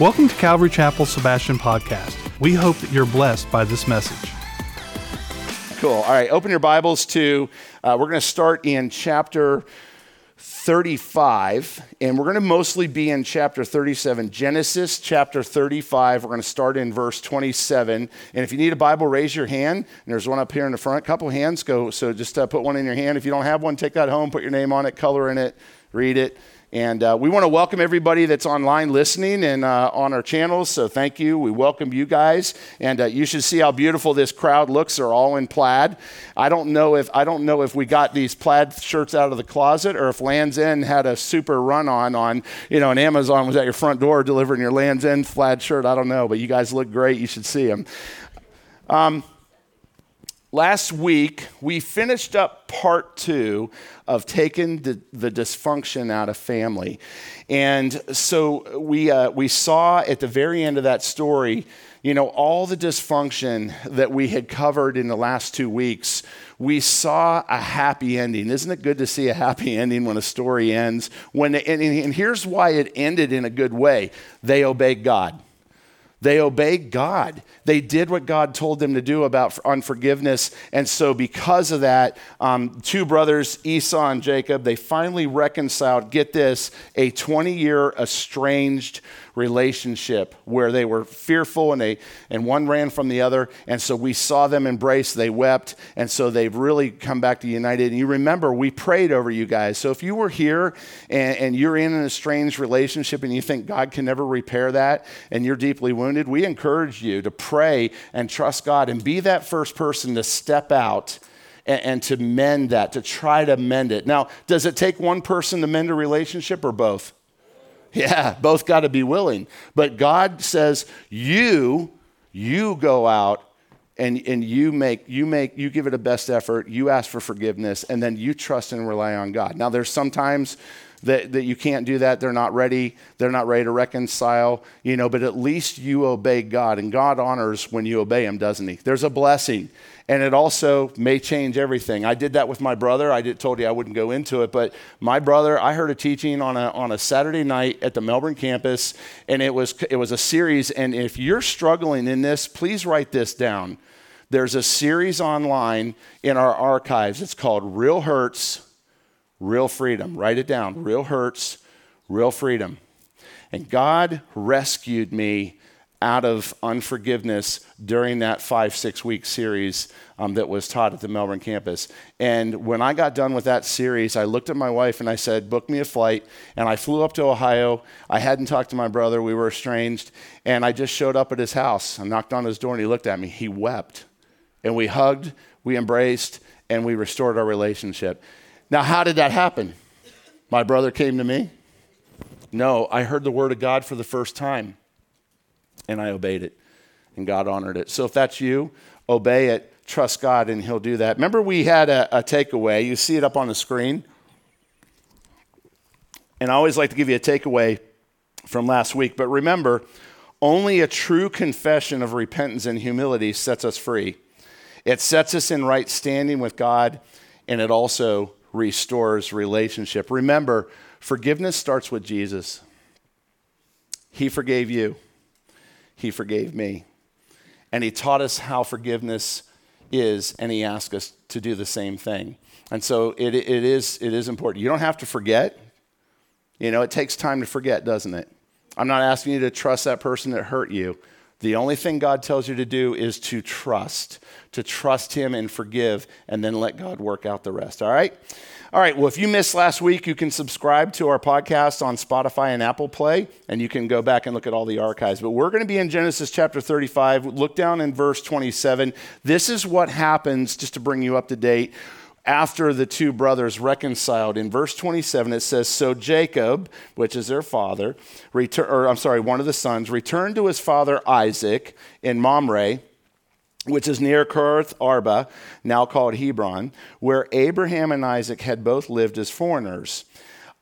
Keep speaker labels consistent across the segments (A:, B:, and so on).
A: Welcome to Calvary Chapel Sebastian Podcast. We hope that you're blessed by this message.
B: Cool. All right, open your Bibles to, uh, we're going to start in chapter 35, and we're going to mostly be in chapter 37. Genesis chapter 35, we're going to start in verse 27. And if you need a Bible, raise your hand. And there's one up here in the front. A couple hands go, so just uh, put one in your hand. If you don't have one, take that home, put your name on it, color in it, read it. And uh, we want to welcome everybody that's online listening and uh, on our channels. So thank you. We welcome you guys. And uh, you should see how beautiful this crowd looks. They're all in plaid. I don't know if I don't know if we got these plaid shirts out of the closet or if Lands' End had a super run on on you know, and Amazon was at your front door delivering your Lands' End plaid shirt. I don't know, but you guys look great. You should see them. Um, Last week, we finished up part two of taking the, the dysfunction out of family. And so we, uh, we saw at the very end of that story, you know, all the dysfunction that we had covered in the last two weeks. We saw a happy ending. Isn't it good to see a happy ending when a story ends? When, and, and here's why it ended in a good way they obeyed God. They obeyed God. They did what God told them to do about unforgiveness. And so, because of that, um, two brothers, Esau and Jacob, they finally reconciled, get this, a 20 year estranged relationship where they were fearful and they and one ran from the other and so we saw them embrace they wept and so they've really come back to united and you remember we prayed over you guys so if you were here and, and you're in an estranged relationship and you think god can never repair that and you're deeply wounded we encourage you to pray and trust god and be that first person to step out and, and, to mend that, to try to mend it. Now, does it take one person to mend a relationship or both? Yeah, both got to be willing. But God says, you, you go out and, and you make you make you give it a best effort you ask for forgiveness and then you trust and rely on god. Now there's sometimes that, that you can't do that. They're not ready. They're not ready to reconcile you know but at least you obey god and god honors when you obey him doesn't he? There's a blessing and it also may change everything. I did that with my brother. I did, told you I wouldn't go into it, but my brother, I heard a teaching on a, on a Saturday night at the Melbourne campus, and it was, it was a series. And if you're struggling in this, please write this down. There's a series online in our archives. It's called Real Hurts, Real Freedom. Write it down. Real Hurts, Real Freedom. And God rescued me out of unforgiveness during that five, six week series um, that was taught at the Melbourne campus. And when I got done with that series, I looked at my wife and I said, Book me a flight. And I flew up to Ohio. I hadn't talked to my brother, we were estranged. And I just showed up at his house. I knocked on his door and he looked at me. He wept. And we hugged, we embraced, and we restored our relationship. Now, how did that happen? My brother came to me? No, I heard the word of God for the first time and I obeyed it, and God honored it. So if that's you, obey it, trust God, and He'll do that. Remember, we had a, a takeaway. You see it up on the screen. And I always like to give you a takeaway from last week. But remember, only a true confession of repentance and humility sets us free. It sets us in right standing with God, and it also restores relationship. Remember, forgiveness starts with Jesus. He forgave you. He forgave me. And He taught us how forgiveness is, and He asked us to do the same thing. And so it, it, is, it is important. You don't have to forget. You know, it takes time to forget, doesn't it? I'm not asking you to trust that person that hurt you. The only thing God tells you to do is to trust, to trust Him and forgive, and then let God work out the rest. All right? All right, well, if you missed last week, you can subscribe to our podcast on Spotify and Apple Play, and you can go back and look at all the archives. But we're going to be in Genesis chapter 35. Look down in verse 27. This is what happens, just to bring you up to date, after the two brothers reconciled. In verse 27, it says, So Jacob, which is their father, retur- or I'm sorry, one of the sons, returned to his father Isaac in Mamre which is near Kirjath Arba, now called Hebron, where Abraham and Isaac had both lived as foreigners.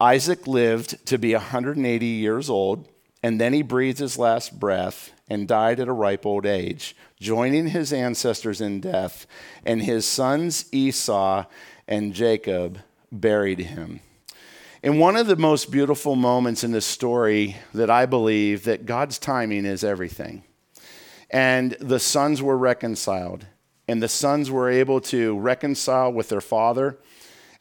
B: Isaac lived to be 180 years old, and then he breathed his last breath and died at a ripe old age, joining his ancestors in death, and his sons Esau and Jacob buried him. In one of the most beautiful moments in this story that I believe that God's timing is everything. And the sons were reconciled, and the sons were able to reconcile with their father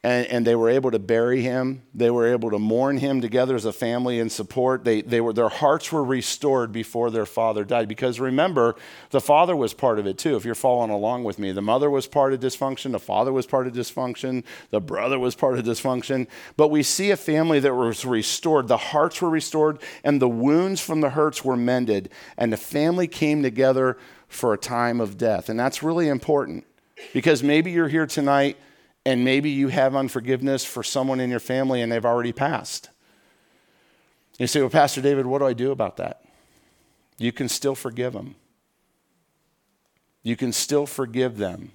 B: and, and, they were able to bury him. They were able to mourn him together as a family and support. They, they were, their hearts were restored before their father died. Because remember, the father was part of it too, if you're following along with me. The mother was part of dysfunction, the father was part of dysfunction, the brother was part of dysfunction. But we see a family that was restored. The hearts were restored, and the wounds from the hurts were mended. And the family came together for a time of death. And that's really important because maybe you're here tonight and maybe you have unforgiveness for someone in your family and they've already passed. You say, Well, Pastor David, what do I do about that? You can still forgive them. You can still forgive them.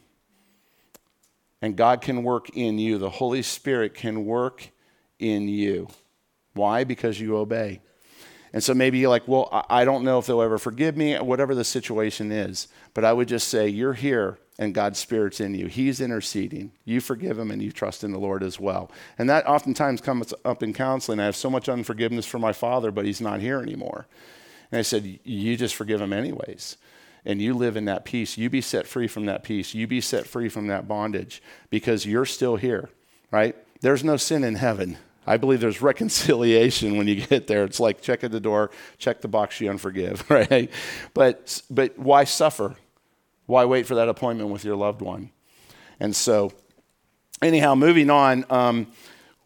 B: And God can work in you. The Holy Spirit can work in you. Why? Because you obey. And so maybe you're like, well, I don't know if they'll ever forgive me, whatever the situation is. But I would just say, you're here and God's Spirit's in you. He's interceding. You forgive him and you trust in the Lord as well. And that oftentimes comes up in counseling. I have so much unforgiveness for my father, but he's not here anymore. And I said, You just forgive him anyways. And you live in that peace. You be set free from that peace. You be set free from that bondage because you're still here, right? There's no sin in heaven. I believe there's reconciliation when you get there. It's like check at the door, check the box you unforgive, right? But but why suffer? Why wait for that appointment with your loved one? And so, anyhow, moving on. Um,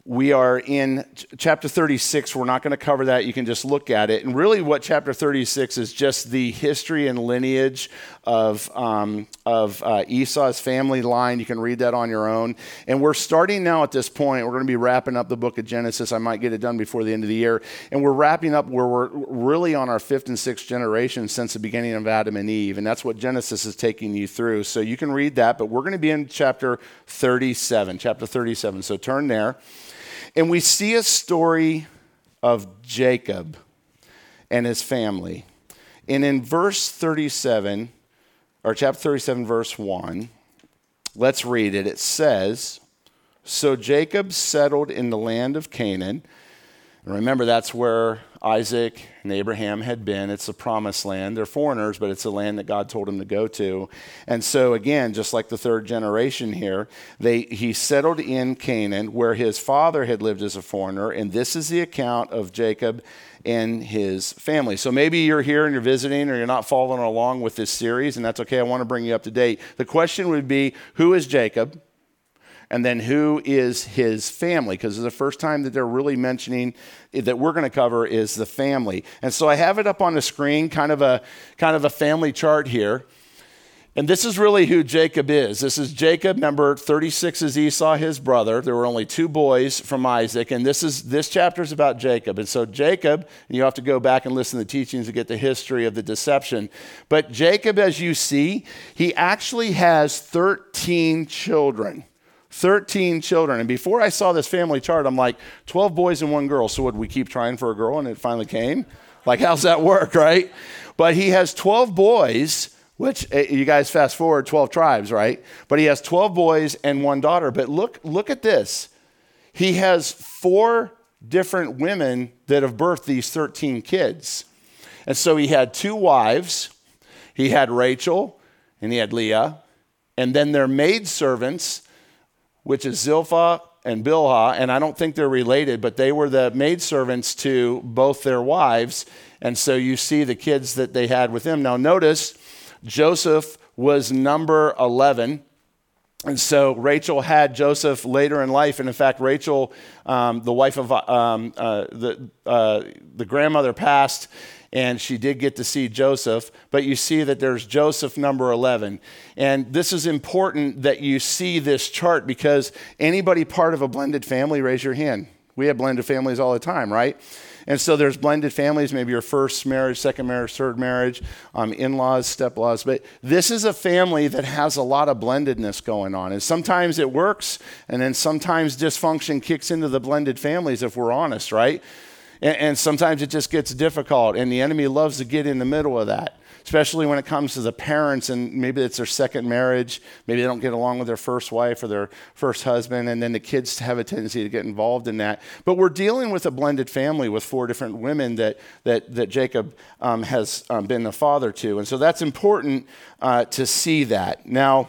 B: we are in chapter 36. We're not going to cover that. You can just look at it. And really, what chapter 36 is just the history and lineage of, um, of uh, Esau's family line. You can read that on your own. And we're starting now at this point. We're going to be wrapping up the book of Genesis. I might get it done before the end of the year. And we're wrapping up where we're really on our fifth and sixth generation since the beginning of Adam and Eve. And that's what Genesis is taking you through. So you can read that. But we're going to be in chapter 37. Chapter 37. So turn there. And we see a story of Jacob and his family. And in verse 37, or chapter 37, verse 1, let's read it. It says, So Jacob settled in the land of Canaan. Remember, that's where Isaac and Abraham had been. It's the promised land. They're foreigners, but it's the land that God told them to go to. And so, again, just like the third generation here, they, he settled in Canaan where his father had lived as a foreigner. And this is the account of Jacob and his family. So maybe you're here and you're visiting or you're not following along with this series, and that's okay. I want to bring you up to date. The question would be who is Jacob? And then who is his family because the first time that they're really mentioning that we're going to cover is the family and so i have it up on the screen kind of a kind of a family chart here and this is really who Jacob is. This is Jacob. Number 36 is Esau, his brother. There were only two boys from Isaac. And this is this chapter is about Jacob. And so Jacob, and you have to go back and listen to the teachings to get the history of the deception. But Jacob, as you see, he actually has 13 children. 13 children. And before I saw this family chart, I'm like, 12 boys and one girl. So would we keep trying for a girl and it finally came? Like, how's that work, right? But he has 12 boys, which eh, you guys fast forward 12 tribes, right? But he has 12 boys and one daughter. But look, look at this. He has four different women that have birthed these 13 kids. And so he had two wives. He had Rachel and he had Leah. And then their maidservants which is Zilpah and Bilhah, and I don't think they're related, but they were the maidservants to both their wives. And so you see the kids that they had with them. Now, notice Joseph was number 11. And so Rachel had Joseph later in life. And in fact, Rachel, um, the wife of um, uh, the, uh, the grandmother, passed and she did get to see Joseph, but you see that there's Joseph number 11. And this is important that you see this chart because anybody part of a blended family, raise your hand. We have blended families all the time, right? And so there's blended families, maybe your first marriage, second marriage, third marriage, um, in laws, step laws. But this is a family that has a lot of blendedness going on. And sometimes it works, and then sometimes dysfunction kicks into the blended families, if we're honest, right? And, and sometimes it just gets difficult, and the enemy loves to get in the middle of that especially when it comes to the parents and maybe it's their second marriage. Maybe they don't get along with their first wife or their first husband, and then the kids have a tendency to get involved in that. But we're dealing with a blended family with four different women that, that, that Jacob um, has um, been the father to. And so that's important uh, to see that. Now,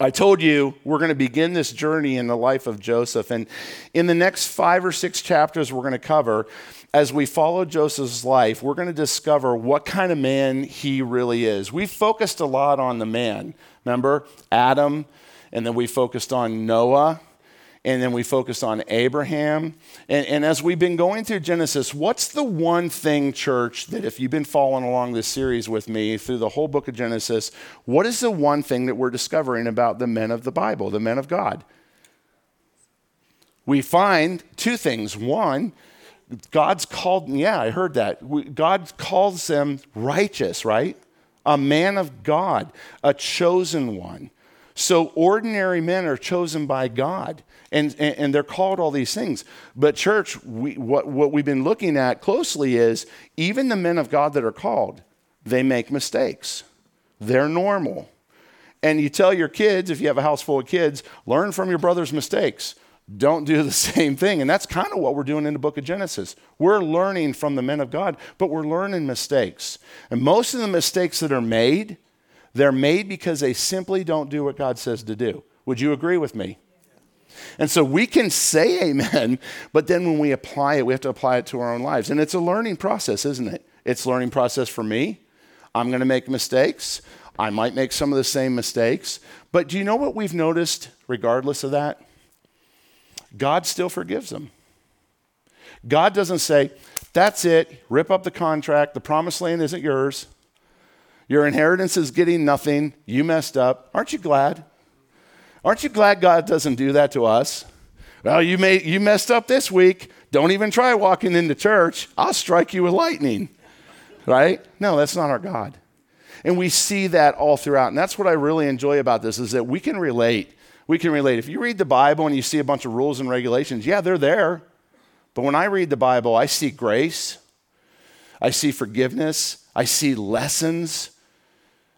B: I told you we're going to begin this journey in the life of Joseph. And in the next five or six chapters, we're going to cover, as we follow Joseph's life, we're going to discover what kind of man he really is. We focused a lot on the man. Remember? Adam, and then we focused on Noah and then we focused on Abraham. And, and, as we've been going through Genesis, what's the one thing, church, that if you've been following along this series with me through the whole book of Genesis, what is the one thing that we're discovering about the men of the Bible, the men of God? We find two things. One, God's called, yeah, I heard that. God calls them righteous, right? A man of God, a chosen one. So ordinary men are chosen by God. And, and, and, they're called all these things. But, church, we, what, what we've been looking at closely is even the men of God that are called, they make mistakes. They're normal. And you tell your kids, if you have a house full of kids, learn from your brother's mistakes. Don't do the same thing. And that's kind of what we're doing in the book of Genesis. We're learning from the men of God, but we're learning mistakes. And most of the mistakes that are made, they're made because they simply don't do what God says to do. Would you agree with me? And so we can say amen, but then when we apply it, we have to apply it to our own lives. And it's a learning process, isn't it? It's a learning process for me. I'm going to make mistakes. I might make some of the same mistakes. But do you know what we've noticed regardless of that? God still forgives them. God doesn't say, that's it, rip up the contract, the promised land isn't yours, your inheritance is getting nothing, you messed up. Aren't you glad? Aren't you glad God doesn't do that to us? Well, you, made, you messed up this week. Don't even try walking into church. I'll strike you with lightning. Right? No, that's not our God. And we see that all throughout. And that's what I really enjoy about this is that we can relate. We can relate. If you read the Bible and you see a bunch of rules and regulations, yeah, they're there. But when I read the Bible, I see grace, I see forgiveness, I see lessons,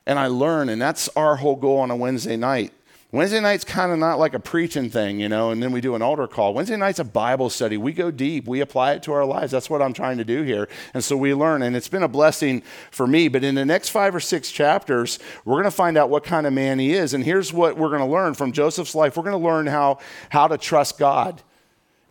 B: and I learn. And that's our whole goal on a Wednesday night Wednesday night's kind of not like a preaching thing, you know, and then we do an altar call. Wednesday night's a Bible study. We go deep, we apply it to our lives. That's what I'm trying to do here. And so we learn, and it's been a blessing for me. But in the next five or six chapters, we're going to find out what kind of man he is. And here's what we're going to learn from Joseph's life we're going to learn how, how to trust God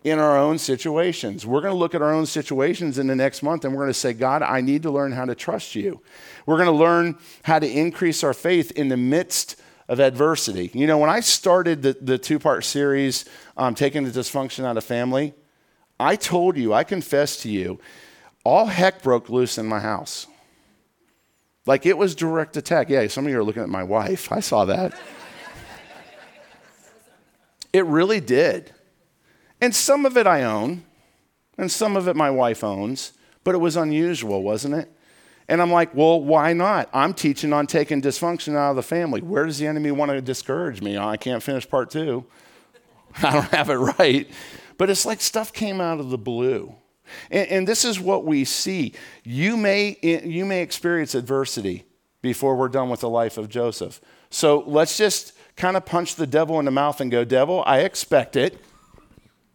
B: in our own situations. We're going to look at our own situations in the next month and we're going to say, God, I need to learn how to trust you. We're going to learn how to increase our faith in the midst of adversity. You know, when I started the, the two part series, um, Taking the Dysfunction Out of Family, I told you, I confessed to you, all heck broke loose in my house. Like it was direct attack. Yeah, some of you are looking at my wife. I saw that. it really did. And some of it I own, and some of it my wife owns, but it was unusual, wasn't it? And I'm like, well, why not? I'm teaching on taking dysfunction out of the family. Where does the enemy want to discourage me? I can't finish part two. I don't have it right. But it's like stuff came out of the blue. And, and, this is what we see. You may, you may experience adversity before we're done with the life of Joseph. So let's just kind of punch the devil in the mouth and go, Devil, I expect it,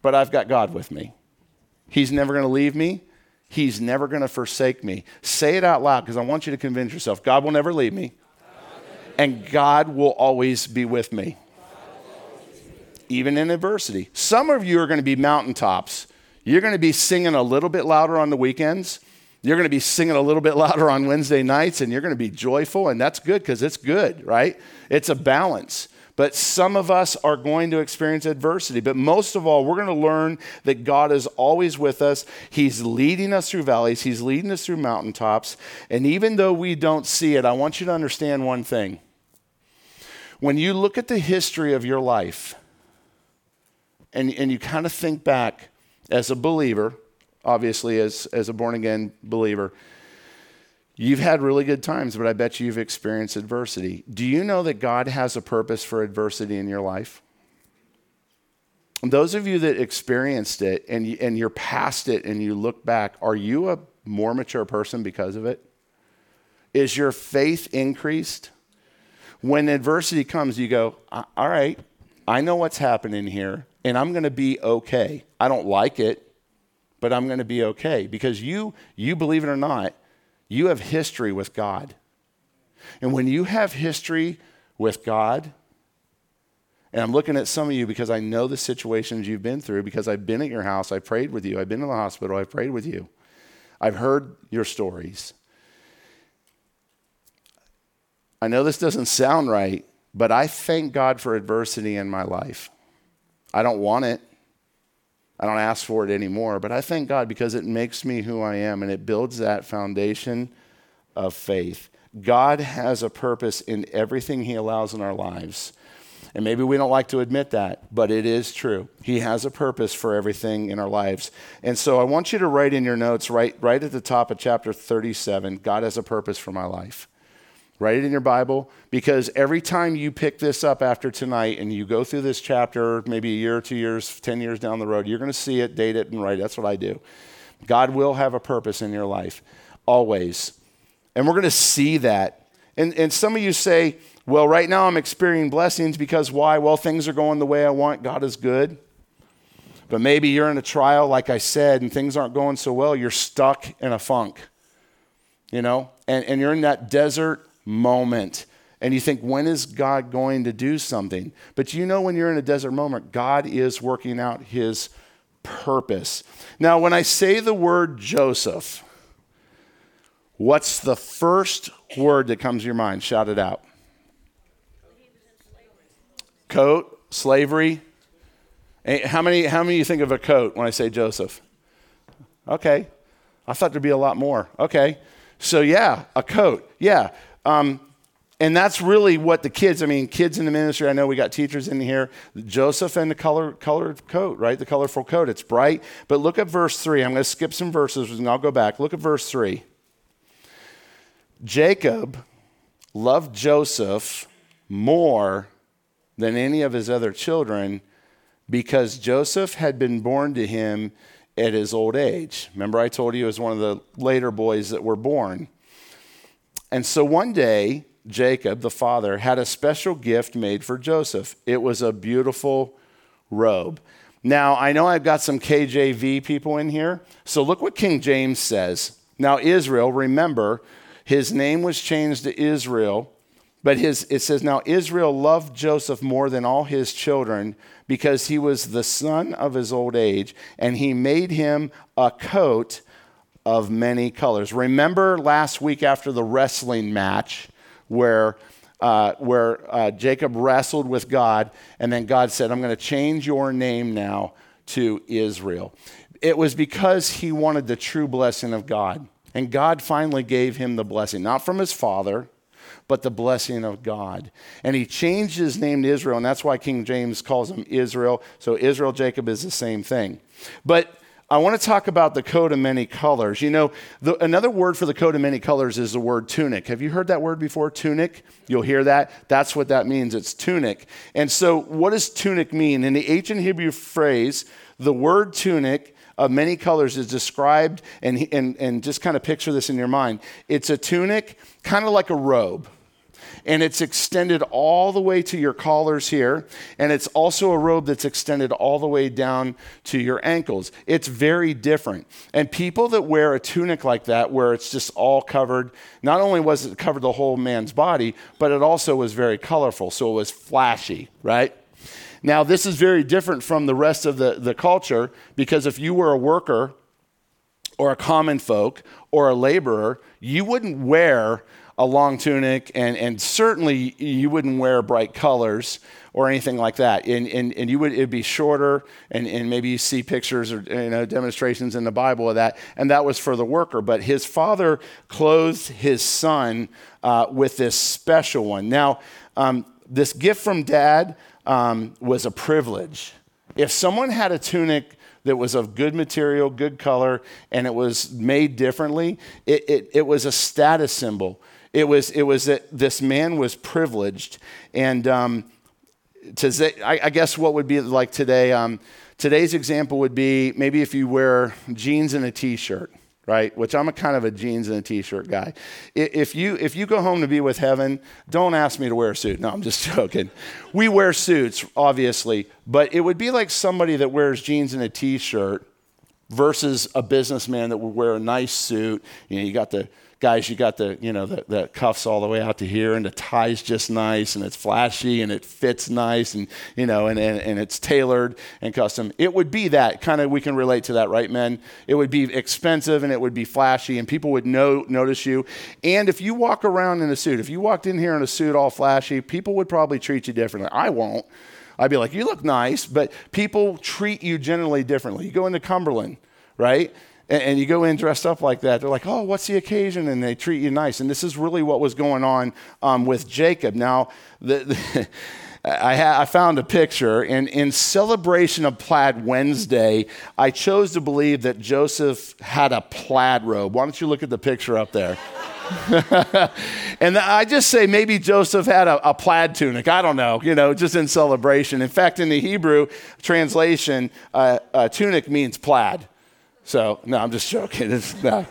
B: but I've got God with me. He's never going to leave me. He's never going to forsake me. Say it out loud because I want you to convince yourself God will never leave me, and God will always be with me, even in adversity. Some of you are going to be mountaintops. You're going to be singing a little bit louder on the weekends. You're going to be singing a little bit louder on Wednesday nights, and you're going to be joyful, and that's good because it's good, right? It's a balance. But some of us are going to experience adversity. But most of all, we're going to learn that God is always with us. He's leading us through valleys, He's leading us through mountaintops. And even though we don't see it, I want you to understand one thing. When you look at the history of your life and, and you kind of think back as a believer, obviously, as, as a born again believer, You've had really good times, but I bet you've experienced adversity. Do you know that God has a purpose for adversity in your life? those of you that experienced it and, and you're past it and you look back, are you a more mature person because of it? Is your faith increased? When adversity comes, you go, all right, I know what's happening here, and I'm going to be okay. I don't like it, but I'm going to be okay because you, you believe it or not, you have history with God. And when you have history with God, and I'm looking at some of you because I know the situations you've been through, because I've been at your house, I prayed with you, I've been in the hospital, I've prayed with you, I've heard your stories. I know this doesn't sound right, but I thank God for adversity in my life. I don't want it. I don't ask for it anymore, but I thank God because it makes me who I am and it builds that foundation of faith. God has a purpose in everything He allows in our lives. And maybe we don't like to admit that, but it is true. He has a purpose for everything in our lives. And so I want you to write in your notes, right, right at the top of chapter 37, God has a purpose for my life. Write it in your Bible because every time you pick this up after tonight and you go through this chapter, maybe a year, two years, 10 years down the road, you're going to see it, date it, and write it. That's what I do. God will have a purpose in your life, always. And we're going to see that. And, and some of you say, well, right now I'm experiencing blessings because why? Well, things are going the way I want. God is good. But maybe you're in a trial, like I said, and things aren't going so well. You're stuck in a funk, you know, and, and you're in that desert moment. And you think, when is God going to do something? But you know, when you're in a desert moment, God is working out his purpose. Now, when I say the word Joseph, what's the first word that comes to your mind? Shout it out. Coat, slavery. Eh, how many, how many you think of a coat when I say Joseph? Okay. I thought there'd be a lot more. Okay. So, yeah, a coat. Yeah. Um, and that's really what the kids, I mean, kids in the ministry, I know we got teachers in here. Joseph and the color, colored coat, right? The colorful coat. It's bright. But look at verse 3. I'm going to skip some verses and I'll go back. Look at verse 3. Jacob loved Joseph more than any of his other children because Joseph had been born to him at his old age. Remember, I told you he was one of the later boys that were born. And so one day, Jacob, the father, had a special gift made for Joseph. It was a beautiful robe. Now, I know I've got some KJV people in here, so look what King James says. Now, Israel, remember, his name was changed to Israel but his, it says, Now Israel loved Joseph more than all his children because he was the son of his old age, and he made him a coat of many colors. Remember last week after the wrestling match where, uh, where uh, Jacob wrestled with God, and then God said, I'm going to change your name now to Israel. It was because he wanted the true blessing of God. And God finally gave him the blessing, not from his father, but the blessing of God. And he changed his name to Israel, and that's why King James calls him Israel. So Israel, Jacob is the same thing. But I want to talk about the coat of many colors. You know, the, another word for the coat of many colors is the word tunic. Have you heard that word before? Tunic? You'll hear that. That's what that means. It's tunic. And so, what does tunic mean? In the ancient Hebrew phrase, the word tunic of many colors is described, and, and, and just kind of picture this in your mind. It's a tunic, kind of like a robe and it's extended all the way to your collars here, and it's also a robe that's extended all the way down to your ankles. It's very different. And people that wear a tunic like that, where it's just all covered, not only was it covered the whole man's body, but it also was very colorful, so it was flashy, right? Now, this is very different from the rest of the, the culture because if you were a worker or a common folk or a laborer, you wouldn't wear a long tunic, and, and certainly you wouldn't wear bright colors or anything like that. And, and, and you would, it'd be shorter, and, and maybe you see pictures or you know, demonstrations in the Bible of that, and that was for the worker. But his father clothed his son uh, with this special one. Now, um, this gift from dad um, was a privilege. If someone had a tunic that was of good material, good color, and it was made differently, it, it, it was a status symbol. It was, it was that this man was privileged. And um, to, I, I guess what would be like today, um, today's example would be maybe if you wear jeans and a t shirt right? Which I'm a kind of a jeans and a t-shirt guy. If you if you go home to be with heaven, don't ask me to wear a suit. No, I'm just joking. We wear suits, obviously, but it would be like somebody that wears jeans and a t-shirt versus a businessman that would wear a nice suit. You know, you got the guys, you got the, you know, the, the, cuffs all the way out to here and the tie's just nice and it's flashy and it fits nice and, you know, and, and, and it's tailored and custom. It would be that kind of, we can relate to that, right, men? It would be expensive and it would be flashy and people would know, notice you. And if you walk around in a suit, if you walked in here in a suit all flashy, people would probably treat you differently. I won't. I'd be like, you look nice, but people treat you generally differently. You go into Cumberland, right? And, and, you go in dressed up like that, they're like, oh, what's the occasion? And they treat you nice. And this is really what was going on um, with Jacob. Now, the, the I, ha- I, found a picture, and in celebration of Plaid Wednesday, I chose to believe that Joseph had a plaid robe. Why don't you look at the picture up there? and I just say maybe Joseph had a, a, plaid tunic. I don't know, you know, just in celebration. In fact, in the Hebrew translation, uh, uh, tunic means plaid. So, no, I'm just joking. no.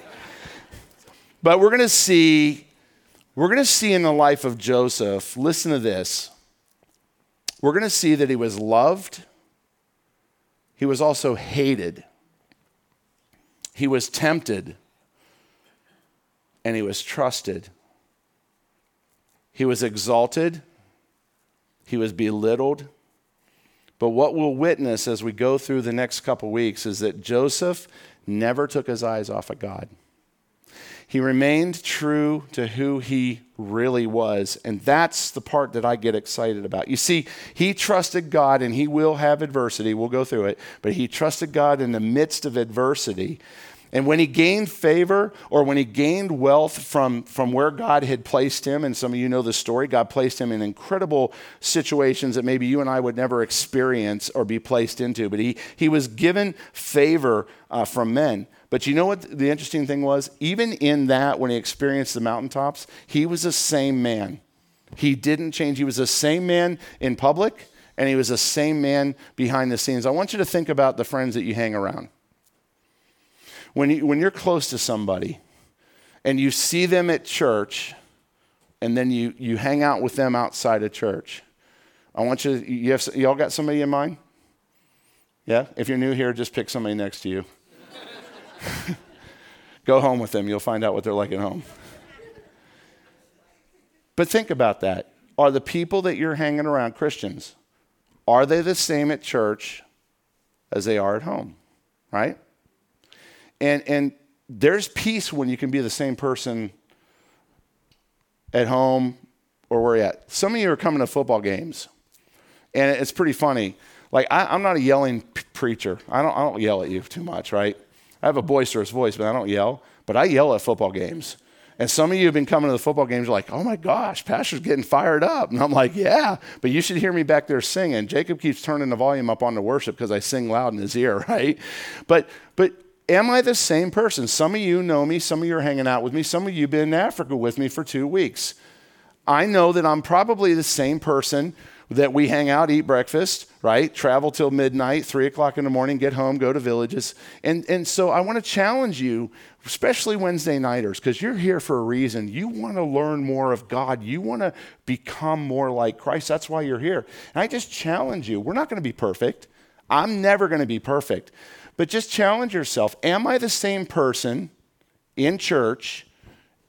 B: But we're going to see we're going to see in the life of Joseph, listen to this. We're going to see that he was loved. He was also hated. He was tempted and he was trusted. He was exalted. He was belittled. But what we'll witness as we go through the next couple weeks is that Joseph never took his eyes off of God. He remained true to who he really was. And that's the part that I get excited about. You see, he trusted God and he will have adversity. We'll go through it. But he trusted God in the midst of adversity and when he gained favor or when he gained wealth from, from where God had placed him, and some of you know the story, God placed him in incredible situations that maybe you and I would never experience or be placed into. But he, he was given favor uh, from men. But you know what the interesting thing was? Even in that, when he experienced the mountaintops, he was the same man. He didn't change. He was the same man in public, and he was the same man behind the scenes. I want you to think about the friends that you hang around when, you, when you're close to somebody and you see them at church and then you, you hang out with them outside of church, I want you, you have, y'all got somebody in mind? Yeah? If you're new here, just pick somebody next to you. Go home with them. You'll find out what they're like at home. But think about that. Are the people that you're hanging around Christians? Are they the same at church as they are at home? Right? And, and there's peace when you can be the same person at home or where you're at. Some of you are coming to football games, and it's pretty funny. Like, I, am not a yelling p- preacher. I don't, I don't yell at you too much, right? I have a boisterous voice, but I don't yell. But I yell at football games. And some of you have been coming to the football games like, oh my gosh, Pastor's getting fired up. And I'm like, yeah, but you should hear me back there singing. Jacob keeps turning the volume up on the worship because I sing loud in his ear, right? But, but am I the same person? Some of you know me, some of you are hanging out with me, some of you have been in Africa with me for two weeks. I know that I'm probably the same person that we hang out, eat breakfast, right? Travel till midnight, three o'clock in the morning, get home, go to villages. And, and so I want to challenge you, especially Wednesday nighters, because you're here for a reason. You want to learn more of God. You want to become more like Christ. That's why you're here. And I just challenge you. We're not going to be perfect. I'm never going to be perfect. But just challenge yourself Am I the same person in church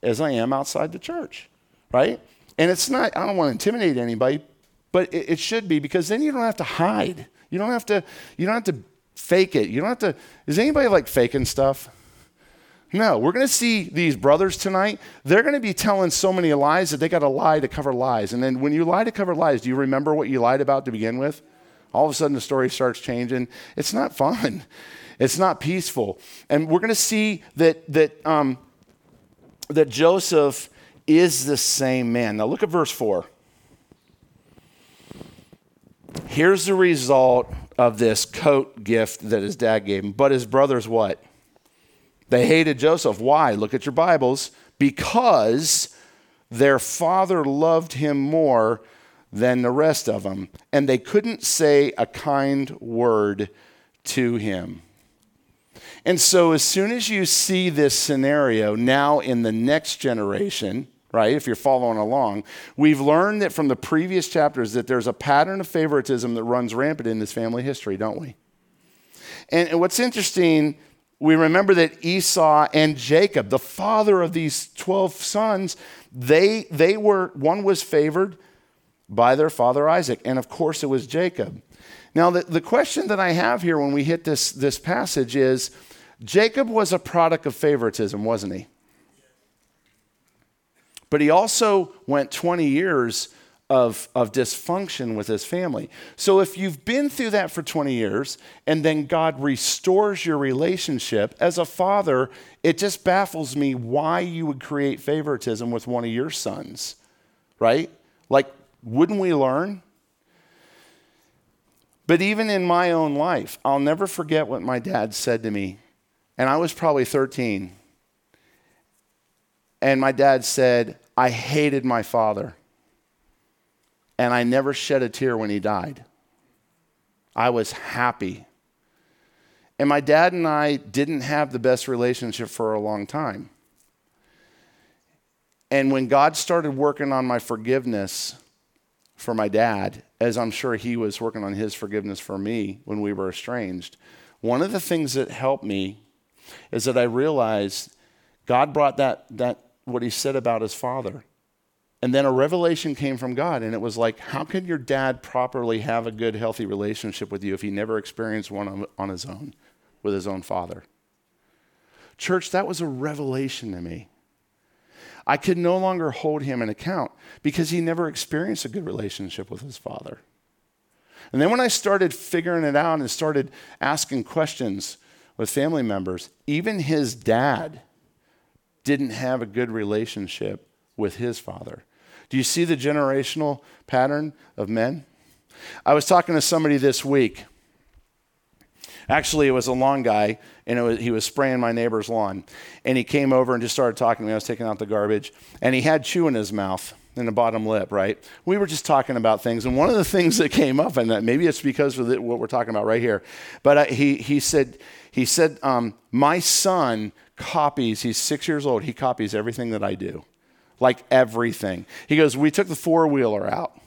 B: as I am outside the church? Right? And it's not, I don't want to intimidate anybody, but it, it should be because then you don't have to hide. You don't have to, you don't have to fake it. You don't have to, is anybody like faking stuff? No, we're going to see these brothers tonight. They're going to be telling so many lies that they got to lie to cover lies. And then when you lie to cover lies, do you remember what you lied about to begin with? All of a sudden, the story starts changing. It's not fun. It's not peaceful. And we're going to see that, that, um, that Joseph is the same man. Now, look at verse 4. Here's the result of this coat gift that his dad gave him. But his brothers, what? They hated Joseph. Why? Look at your Bibles. Because their father loved him more than the rest of them, and they couldn't say a kind word to him. And so, as soon as you see this scenario now in the next generation, right, if you're following along, we've learned that from the previous chapters that there's a pattern of favoritism that runs rampant in this family history, don't we? And, what's interesting, we remember that Esau and Jacob, the father of these 12 sons, they, they were, one was favored by their father Isaac, and of course it was Jacob. Now, the, the question that I have here when we hit this, this passage is Jacob was a product of favoritism, wasn't he? But he also went 20 years of, of dysfunction with his family. So if you've been through that for 20 years and then God restores your relationship, as a father, it just baffles me why you would create favoritism with one of your sons, right? Like, wouldn't we learn? But even in my own life, I'll never forget what my dad said to me. And I was probably 13. And my dad said, I hated my father and I never shed a tear when he died. I was happy. And my dad and I didn't have the best relationship for a long time. And when God started working on my forgiveness for my dad, as I'm sure he was working on his forgiveness for me when we were estranged, one of the things that helped me is that I realized God brought that, that what he said about his father and then a revelation came from God, and it was like, how can your dad properly have a good, healthy relationship with you if he never experienced one on, on his own with his own father? Church, that was a revelation to me. I could no longer hold him in account because he never experienced a good relationship with his father. And then when I started figuring it out and started asking questions with family members, even his dad didn't have a good relationship with his father. Do you see the generational pattern of men? I was talking to somebody this week. Actually, it was a long guy, and was, he was spraying my neighbor's lawn. And he came over and just started talking to me. I was taking out the garbage, and he had chew in his mouth in the bottom lip, right? We were just talking about things, and one of the things that came up, and maybe it's because of what we're talking about right here, but I, he he said he said um, my son copies. He's six years old. He copies everything that I do like everything. He goes, We took the four wheeler out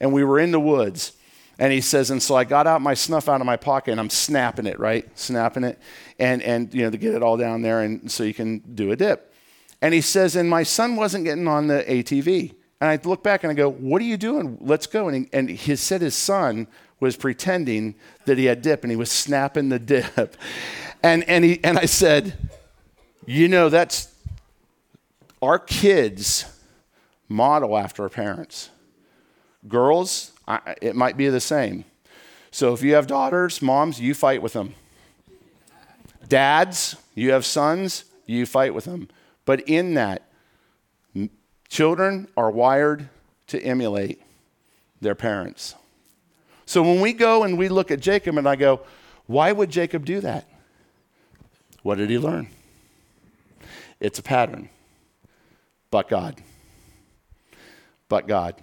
B: and we were in the woods. And he says, and so I got out my snuff out of my pocket and I'm snapping it, right? Snapping it. And, and you know, to get it all down there and so you can do a dip. And he says, and my son wasn't getting on the ATV. And I look back and I go, what are you doing? Let's go. And he, and he said his son was pretending that he had dip and he was snapping the dip. And, and, he, and I said, you know, that's, our kids model after our parents. Girls, I, it might be the same. So if you have daughters, moms, you fight with them. Dads, you have sons, you fight with them. But in that, children are wired to emulate their parents. So when we go and we look at Jacob and I go, why would Jacob do that? What did he learn? It's a pattern but God. But God.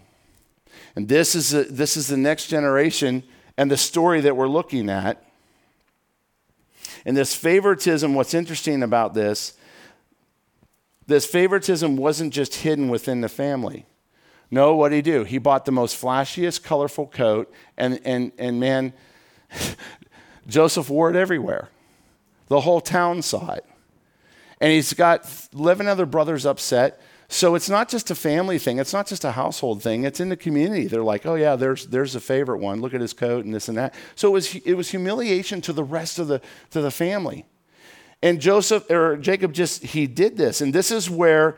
B: And this is, a, this is the next generation and the story that we're looking at. And this favoritism, what's interesting about this, this favoritism wasn't just hidden within the family. No, what did he do? He bought the most flashiest, colorful coat, and, and, and man, Joseph wore it everywhere. The whole town saw it. And he's got 11 other brothers upset. So it's not just a family thing. It's not just a household thing. It's in the community. They're like, oh yeah, there's there's a favorite one. Look at his coat and this and that. So it was it was humiliation to the rest of the to the family. And Joseph or Jacob just he did this, and this is where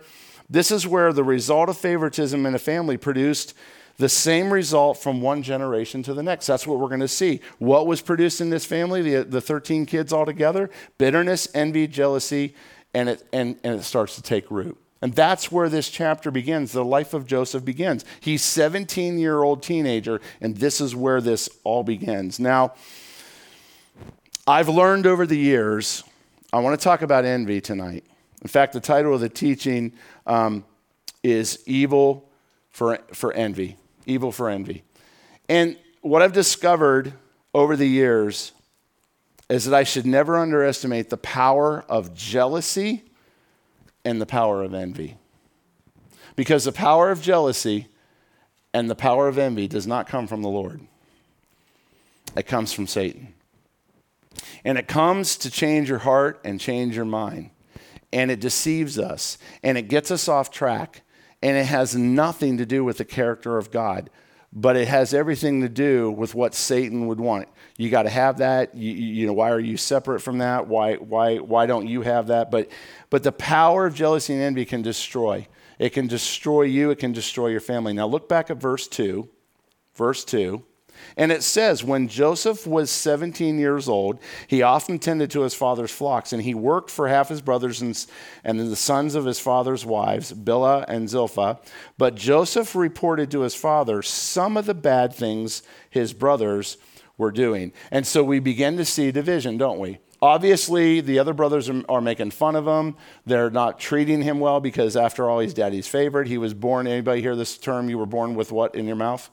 B: this is where the result of favoritism in a family produced the same result from one generation to the next. That's what we're going to see. What was produced in this family, the, the 13 kids all together? Bitterness, envy, jealousy, and it, and, and it starts to take root. And that's where this chapter begins. The life of Joseph begins. He's 17 year old teenager, and this is where this all begins. Now, I've learned over the years, I want to talk about envy tonight. In fact, the title of the teaching um, is Evil for, for Envy. evil for envy. And what I've discovered over the years is that I should never underestimate the power of jealousy and the power of envy. Because the power of jealousy and the power of envy does not come from the Lord, it comes from Satan. And it comes to change your heart and change your mind. And it deceives us and it gets us off track. And it has nothing to do with the character of God, but it has everything to do with what Satan would want. You got to have that. You, you know, why are you separate from that? Why, why, why don't you have that? But, but the power of jealousy and envy can destroy. It can destroy you. It can destroy your family. Now look back at verse 2. Verse 2. And it says, when Joseph was 17 years old, he often tended to his father's flocks, and he worked for half his brothers and, and the sons of his father's wives, Bilhah and Zilpah. But Joseph reported to his father some of the bad things his brothers were doing. And so we begin to see division, don't we? Obviously, the other brothers are, are, making fun of him. They're not treating him well because, after all, he's daddy's favorite. He was born, anybody hear this term? You were born with what in your mouth?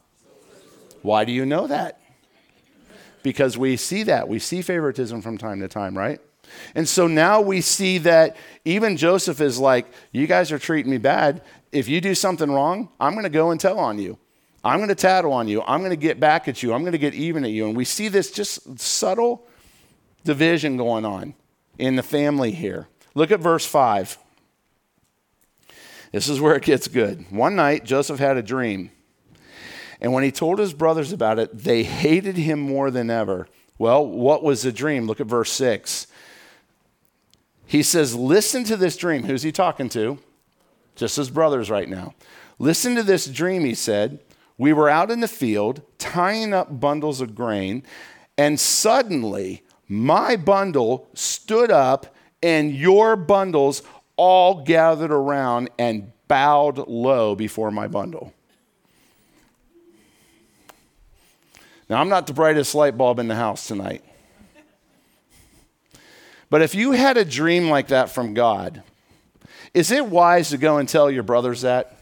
B: Why do you know that? Because we see that. We see favoritism from time to time, right? And so now we see that even Joseph is like, You guys are treating me bad. If you do something wrong, I'm going to go and tell on you. I'm going to tattle on you. I'm going to get back at you. I'm going to get even at you. And we see this just subtle division going on in the family here. Look at verse 5. This is where it gets good. One night, Joseph had a dream. And when he told his brothers about it, they hated him more than ever. Well, what was the dream? Look at verse 6. He says, Listen to this dream. Who's he talking to? Just his brothers right now. Listen to this dream, he said. We were out in the field tying up bundles of grain, and suddenly my bundle stood up, and your bundles all gathered around and bowed low before my bundle. Now, I'm not the brightest light bulb in the house tonight. But if you had a dream like that from God, is it wise to go and tell your brothers that?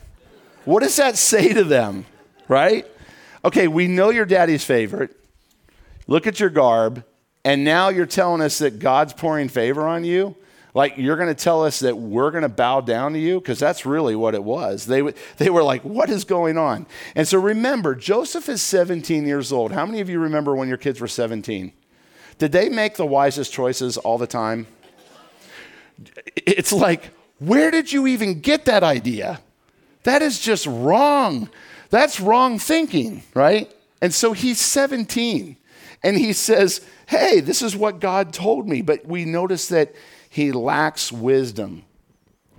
B: What does that say to them, right? Okay, we know your daddy's favorite. Look at your garb. And now you're telling us that God's pouring favor on you? Like you're going to tell us that we're going to bow down to you? Because that's really what it was. They, they were like, what is going on? And so remember, Joseph is 17 years old. How many of you remember when your kids were 17? Did they make the wisest choices all the time? It's like, where did you even get that idea? That is just wrong. That's wrong thinking, right? And so he's 17 and he says, Hey, this is what God told me. But we notice that he lacks wisdom.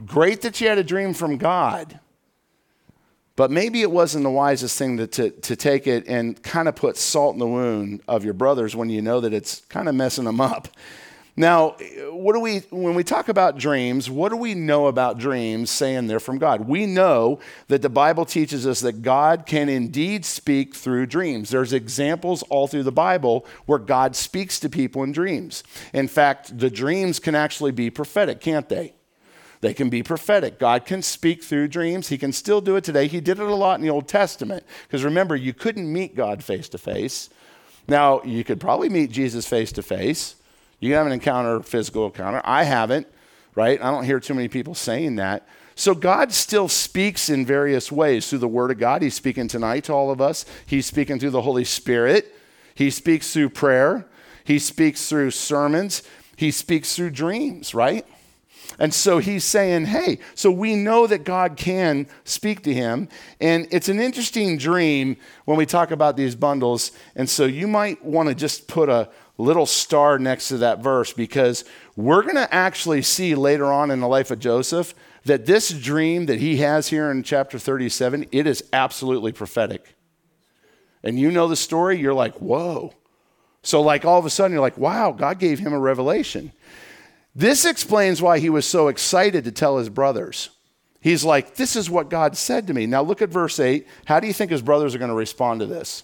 B: Great that you had a dream from God, but maybe it wasn't the wisest thing to, to, to take it and kind of put salt in the wound of your brothers when you know that it's kind of messing them up. Now, what do we, when we talk about dreams, what do we know about dreams saying they're from God? We know that the Bible teaches us that God can indeed speak through dreams. There's examples all through the Bible where God speaks to people in dreams. In fact, the dreams can actually be prophetic, can't they? They can be prophetic. God can speak through dreams. He can still do it today. He did it a lot in the Old Testament. Because remember, you couldn't meet God face to face. Now, you could probably meet Jesus face to face. You haven't encountered a physical encounter. I haven't, right? I don't hear too many people saying that. So God still speaks in various ways through the Word of God. He's speaking tonight to all of us. He's speaking through the Holy Spirit. He speaks through prayer. He speaks through sermons. He speaks through dreams, right? And so he's saying, hey, so we know that God can speak to him. And it's an interesting dream when we talk about these bundles. And so you might want to just put a, little star next to that verse because we're going to actually see later on in the life of Joseph that this dream that he has here in chapter 37 it is absolutely prophetic. And you know the story, you're like, "Whoa." So like all of a sudden you're like, "Wow, God gave him a revelation." This explains why he was so excited to tell his brothers. He's like, This is what God said to me. Now look at verse 8. How do you think his brothers are going to respond to this?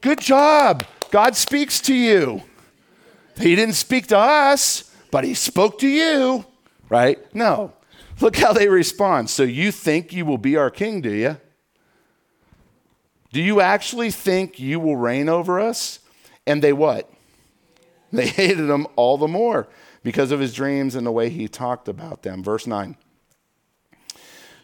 B: Good job. God speaks to you. He didn't speak to us, but he spoke to you, right? No. Look how they respond. So you think you will be our king, do you? Do you actually think you will reign over us? And they what? They hated him all the more because of his dreams and the way he talked about them. Verse 9.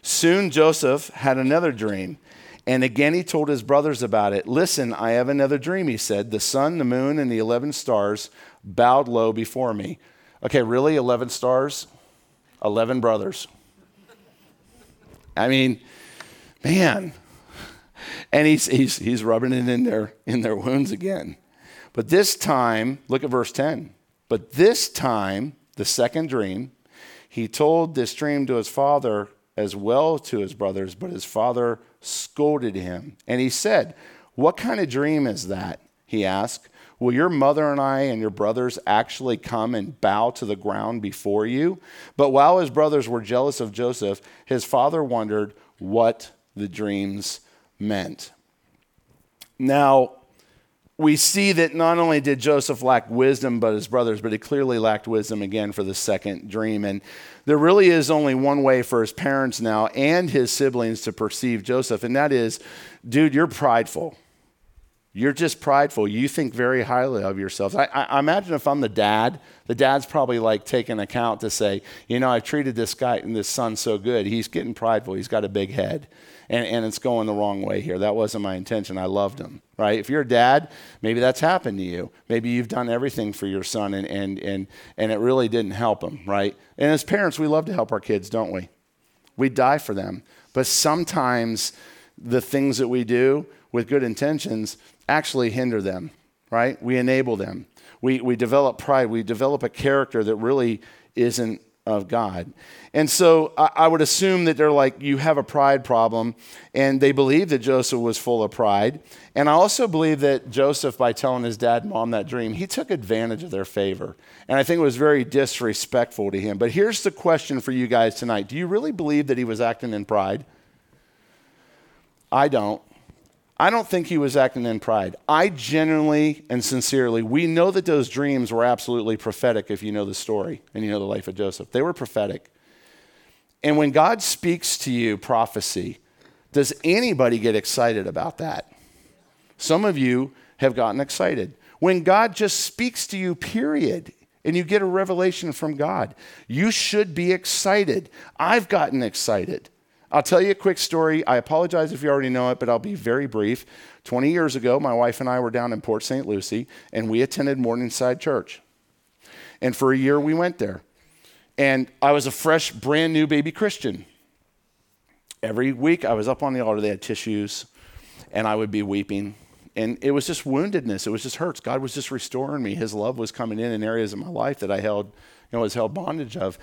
B: Soon Joseph had another dream, and again he told his brothers about it. Listen, I have another dream, he said. The sun, the moon, and the 11 stars bowed low before me. Okay, really? 11 stars? 11 brothers. I mean, man. And he's, he's, he's rubbing it in their, in their wounds again. But this time, look at verse 10. But this time, the second dream, he told this dream to his father as well to his brothers, but his father scolded him. And he said, What kind of dream is that? He asked. Will your mother and I and your brothers actually come and bow to the ground before you? But while his brothers were jealous of Joseph, his father wondered what the dreams meant. Now, we see that not only did Joseph lack wisdom, but his brothers, but he clearly lacked wisdom again for the second dream. And there really is only one way for his parents now and his siblings to perceive Joseph, and that is, dude, you're prideful. You're just prideful. You think very highly of yourself. I, I, imagine if I'm the dad, the dad's probably like taking account to say, you know, I've treated this guy and this son so good. He's getting prideful. He's got a big head. And, and it's going the wrong way here. That wasn't my intention. I loved him, right? If you're a dad, maybe that's happened to you. Maybe you've done everything for your son and, and, and, and it really didn't help him, right? And as parents, we love to help our kids, don't we? We die for them. But sometimes the things that we do with good intentions actually hinder them, right? We enable them. We, we develop pride. We develop a character that really isn't of God. And so I, I, would assume that they're like, you have a pride problem. And they believe that Joseph was full of pride. And I also believe that Joseph, by telling his dad and mom that dream, he took advantage of their favor. And I think it was very disrespectful to him. But here's the question for you guys tonight Do you really believe that he was acting in pride? I don't. I don't think he was acting in pride. I genuinely and sincerely, we know that those dreams were absolutely prophetic if you know the story and you know the life of Joseph. They were prophetic. And when God speaks to you prophecy, does anybody get excited about that? Some of you have gotten excited. When God just speaks to you, period, and you get a revelation from God, you should be excited. I've gotten excited. I'll tell you a quick story. I apologize if you already know it, but I'll be very brief. 20 years ago, my wife and I were down in Port St. Lucie, and we attended Morningside Church. And for a year, we went there. And I was a fresh, brand new baby Christian. Every week, I was up on the altar. They had tissues, and I would be weeping. And it was just woundedness. It was just hurts. God was just restoring me. His love was coming in in areas of my life that I held, you know, was held bondage of.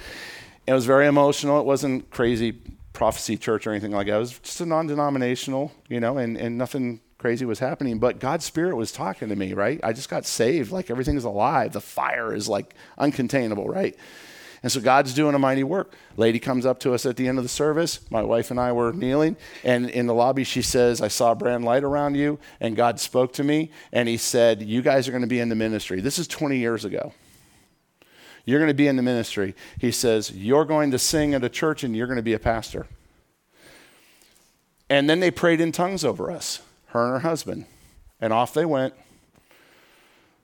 B: It was very emotional. It wasn't crazy prophecy church or anything like that. It was just a non denominational, you know, and, and nothing crazy was happening. But God's Spirit was talking to me, right? I just got saved. Like everything is alive. The fire is like uncontainable, right? And so God's doing a mighty work. Lady comes up to us at the end of the service. My wife and I were kneeling, and in the lobby, she says, I saw a brand light around you, and God spoke to me, and He said, You guys are going to be in the ministry. This is 20 years ago. You're going to be in the ministry. He says, You're going to sing at a church and you're going to be a pastor. And then they prayed in tongues over us, her and her husband. And off they went.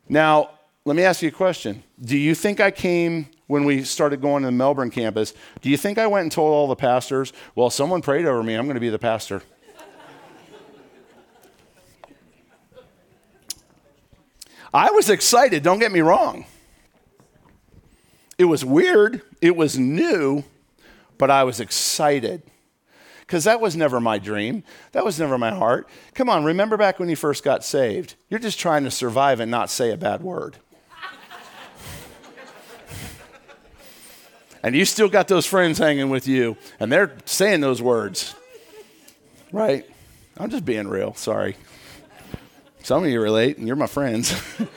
B: Now, let me ask you a question. Do you think I came when we started going to the Melbourne campus? Do you think I went and told all the pastors, well, someone prayed over me, I'm going to be the pastor? I was excited, don't get me wrong. It was weird, it was new, but I was excited. Because that was never my dream. That was never my heart. Come on, remember back when you first got saved? You're just trying to survive and not say a bad word. and you still got those friends hanging with you, and they're saying those words. Right? I'm just being real, sorry. Some of you relate, and you're my friends.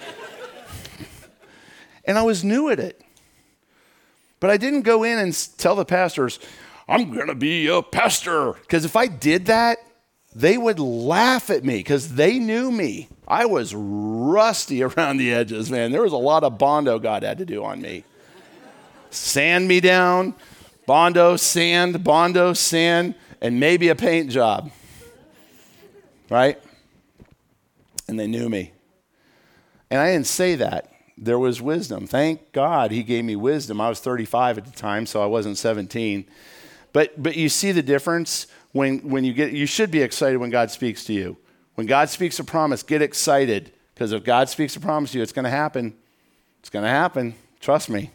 B: and I was new at it. But I didn't go in and tell the pastors, I'm going to be a pastor. Because if I did that, they would laugh at me because they knew me. I was rusty around the edges, man. There was a lot of Bondo God had to do on me. sand me down, Bondo, sand, Bondo, sand, and maybe a paint job. Right? And they knew me. And I didn't say that. There was wisdom. Thank God he gave me wisdom. I was 35 at the time, so I wasn't 17. But, but you see the difference when, when you get, you should be excited when God speaks to you. When God speaks a promise, get excited. Because if God speaks a promise to you, it's going to happen. It's going to happen. Trust me.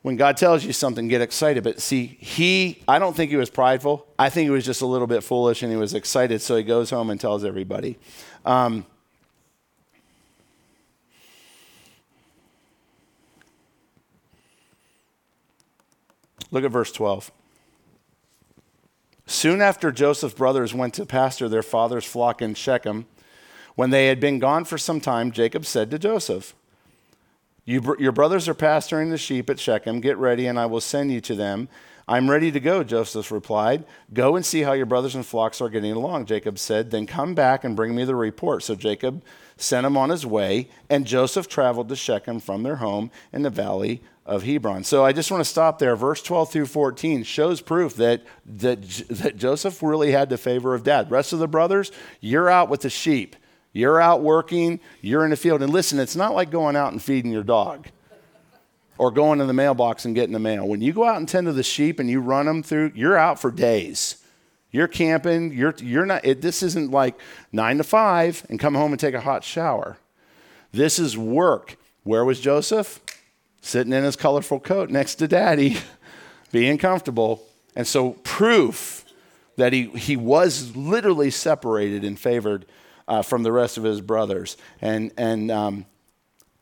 B: When God tells you something, get excited. But see, he, I don't think he was prideful. I think he was just a little bit foolish and he was excited. So he goes home and tells everybody. Um, look at verse 12. Soon after Joseph's brothers went to pasture their father's flock in Shechem, when they had been gone for some time, Jacob said to Joseph, you, Your brothers are pasturing the sheep at Shechem. Get ready, and I will send you to them. I'm ready to go, Joseph replied. Go and see how your brothers and flocks are getting along, Jacob said. Then come back and bring me the report. So Jacob sent him on his way, and Joseph traveled to Shechem from their home in the valley of Hebron. So I just want to stop there. Verse 12 through 14 shows proof that, that, that Joseph really had the favor of dad. Rest of the brothers, you're out with the sheep. You're out working, you're in the field. And listen, it's not like going out and feeding your dog or going to the mailbox and getting the mail. When you go out and tend to the sheep and you run them through, you're out for days. You're camping. You're, you're not, it, this isn't like nine to five and come home and take a hot shower. This is work. Where was Joseph? Sitting in his colorful coat next to daddy, being comfortable. And so, proof that he, he was literally separated and favored uh, from the rest of his brothers. And, and um,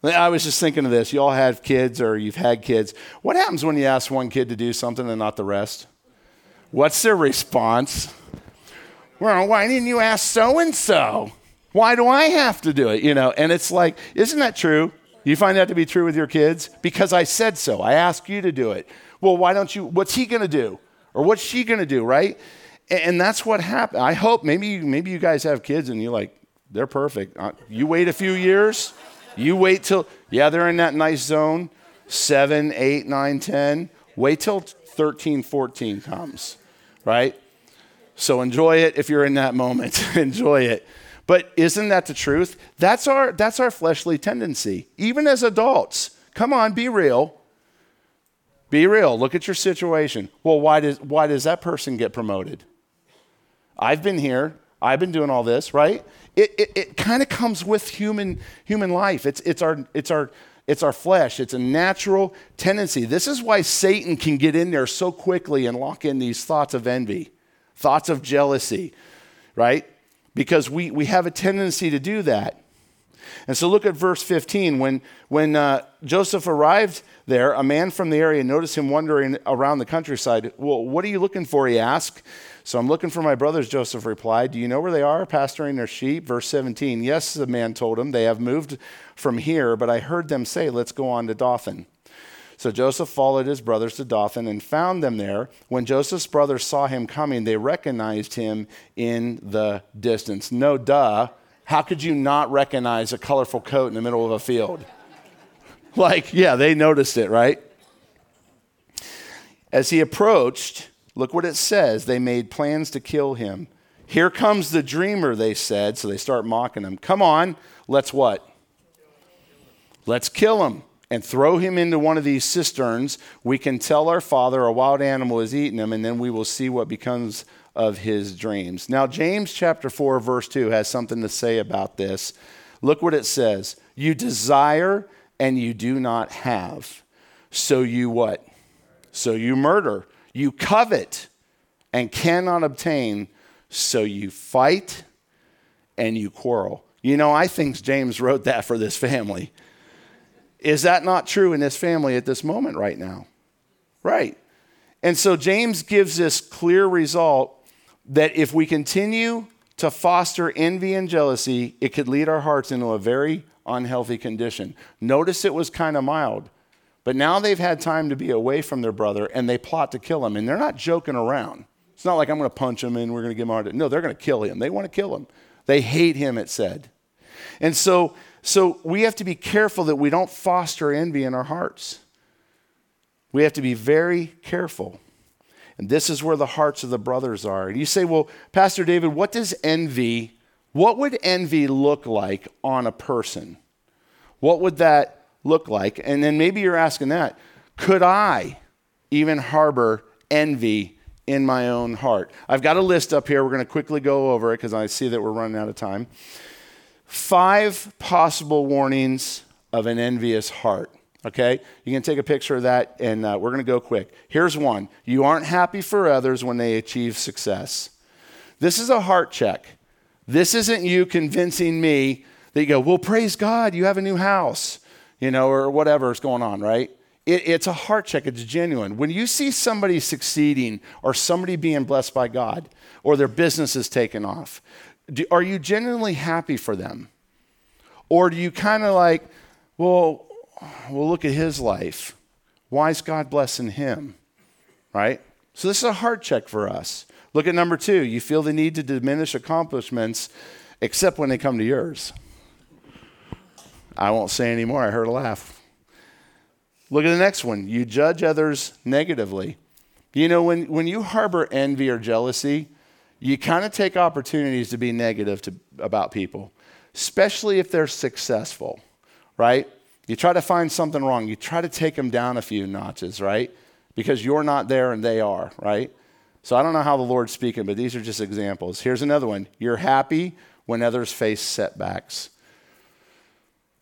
B: I was just thinking of this. You all have kids or you've had kids. What happens when you ask one kid to do something and not the rest? What's their response? Well, why didn't you ask so and so? Why do I have to do it? You know, and it's like, isn't that true? You find that to be true with your kids? Because I said so. I asked you to do it. Well, why don't you? What's he going to do? Or what's she going to do, right? And that's what happened. I hope maybe, maybe you guys have kids and you're like, they're perfect. Uh, you wait a few years. You wait till, yeah, they're in that nice zone, seven, eight, nine, 10. Wait till 13, 14 comes, right? So enjoy it if you're in that moment. enjoy it. But isn't that the truth? That's our, that's our fleshly tendency, even as adults. Come on, be real. Be real. Look at your situation. Well, why does, why does that person get promoted? I've been here. I've been doing all this, right? It, it, it kind of comes with human, human life. It's, it's, our, it's, our, it's our flesh. It's a natural tendency. This is why Satan can get in there so quickly and lock in these thoughts of envy, thoughts of jealousy, right? Because we, we have a tendency to do that. And so look at verse 15. When, when uh, Joseph arrived there, a man from the area noticed him wandering around the countryside. Well, what are you looking for? He asked. So I'm looking for my brothers, Joseph replied. Do you know where they are, pasturing their sheep? Verse 17. Yes, the man told him. They have moved from here, but I heard them say, Let's go on to Dothan. So Joseph followed his brothers to Dothan and found them there. When Joseph's brothers saw him coming, they recognized him in the distance. No duh. How could you not recognize a colorful coat in the middle of a field? like, yeah, they noticed it, right? As he approached, look what it says. They made plans to kill him. Here comes the dreamer, they said. So they start mocking him. Come on, let's what? Let's kill him and throw him into one of these cisterns, we can tell our father a wild animal has eaten him, and then we will see what becomes of his dreams. Now, James chapter 4, verse 2 has something to say about this. Look what it says. You desire and you do not have. So you what? So you murder. You covet and cannot obtain. So you fight and you quarrel. You know, I think James wrote that for this family. Is that not true in this family at this moment right now? Right. And so James gives this clear result that if we continue to foster envy and jealousy, it could lead our hearts into a very unhealthy condition. Notice it was kind of mild, but now they've had time to be away from their brother and they plot to kill him. And they're not joking around. It's not like I'm going to punch him and we're going to give him hard. No, they're going to kill him. They want to kill him. They hate him, it said. And so so we have to be careful that we don't foster envy in our hearts. We have to be very careful. And this is where the hearts of the brothers are. And you say, well, Pastor David, what does envy What would envy look like on a person? What would that look like? And then maybe you're asking that could I even harbor envy in my own heart? I've got a list up here. We're going to quickly go over it because I see that we're running out of time. Five possible warnings of an envious heart. Okay? You can take a picture of that and uh, we're going to go quick. Here's one You aren't happy for others when they achieve success. This is a heart check. This isn't you convincing me that you go, well, praise God, you have a new house, you know, or whatever is going on, right? It, it's a heart check, it's genuine. When you see somebody succeeding or somebody being blessed by God or their business is taken off, do, are you genuinely happy for them? Or do you kind of like, well, well, look at his life. Why is God blessing him? Right? So this is a heart check for us. Look at number two. You feel the need to diminish accomplishments except when they come to yours. I won't say anymore. I heard a laugh. Look at the next one. You judge others negatively. You know, when, when you harbor envy or jealousy, you kind of take opportunities to be negative to, about people, especially if they're successful, right? You try to find something wrong. You try to take them down a few notches, right? Because you're not there and they are, right? So I don't know how the Lord's speaking, but these are just examples. Here's another one. You're happy when others face setbacks.